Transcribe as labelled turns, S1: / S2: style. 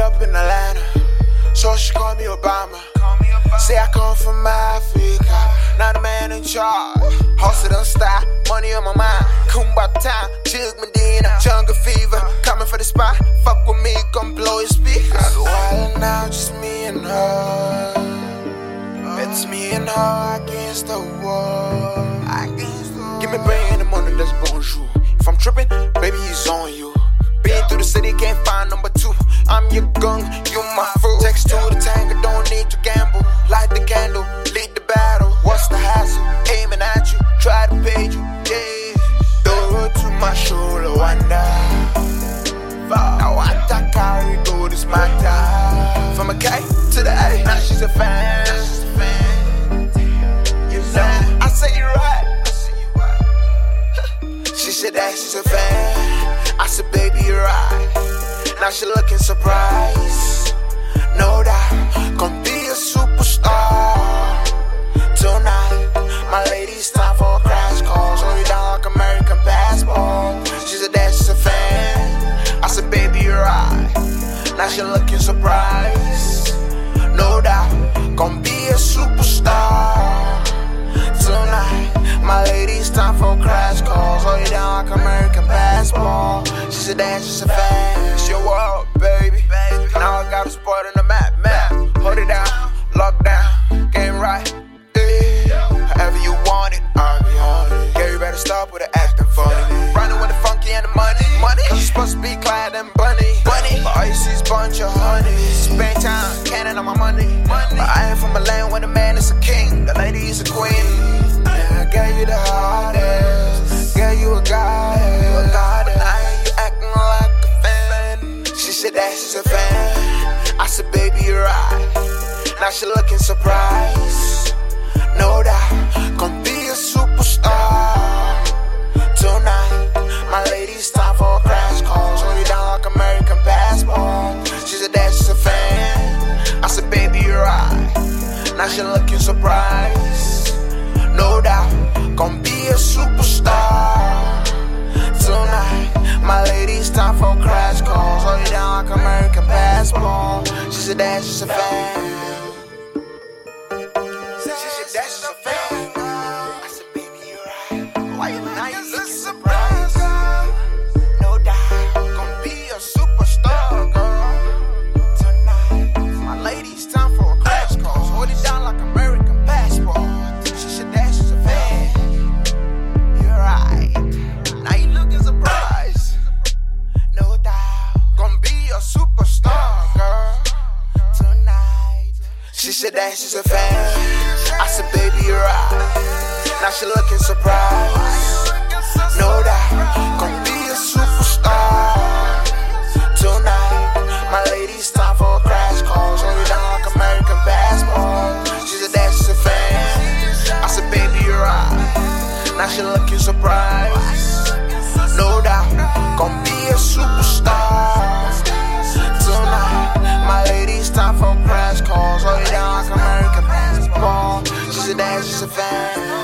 S1: up in Atlanta, so she call me Obama. Say I come from Africa, not a man in charge. Hustle don't stop, money on my mind. Kumbaya time, Jig Medina, jungle fever. Coming for the spot, fuck with me, gon' blow your speakers. Wild now, just me and her. It's me and her against the wall. Give me brain in the morning, that's bonjour. If I'm tripping, baby, it's on you. Been through the city, can't find number Now she looking surprised. No doubt, gonna be a superstar tonight. My lady's time for a crash. Hold it down like American passport. She said that she's a fan. I said, baby, you're right. Now she looking surprised. No doubt, gonna be a superstar tonight. My lady's time for crash calls. Hold it down like American passport. She said that she's a fan. Your world, baby. Now I got a spot on the map, map. Hold it down, lock down, game right. Yeah. However you want it, I'll be on it. Yeah, you better stop with the acting funny. Running with the funky and the money, money. Cause you supposed to be Clyde and Bunny, bunny. But all see is bunch of honey. Spend time, cannon on my money. She said that she's a fan. I said, baby, you're right. Now she looking surprised. No doubt, gonna be a superstar tonight. My lady's time for a crash course. Hold it down like American passport. She said that she's a fan. I said, baby, you're right. Now she looking surprised. No doubt, gonna be a superstar tonight. My lady's time for a crash course. Hold it down like American passport. She said that she's a fan. She said that she's a fan. I said, baby, you're right. Why you now said that she's a fan. I said, baby, you're right. Now she looking surprised. No doubt, gonna be a superstar tonight. My lady's time for a crash course. Down like American passport. She said that she's a fan. I said, baby, you're right. Now she looking surprised. No doubt, gonna be a superstar that she's a fan.